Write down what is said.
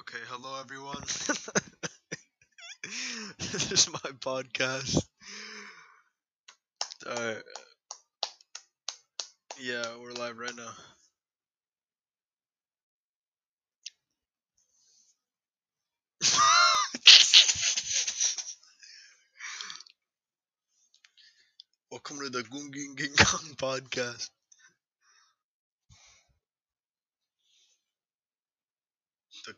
Okay, hello everyone. this is my podcast. Alright. Yeah, we're live right now. Welcome to the Gung Ging Gong podcast. The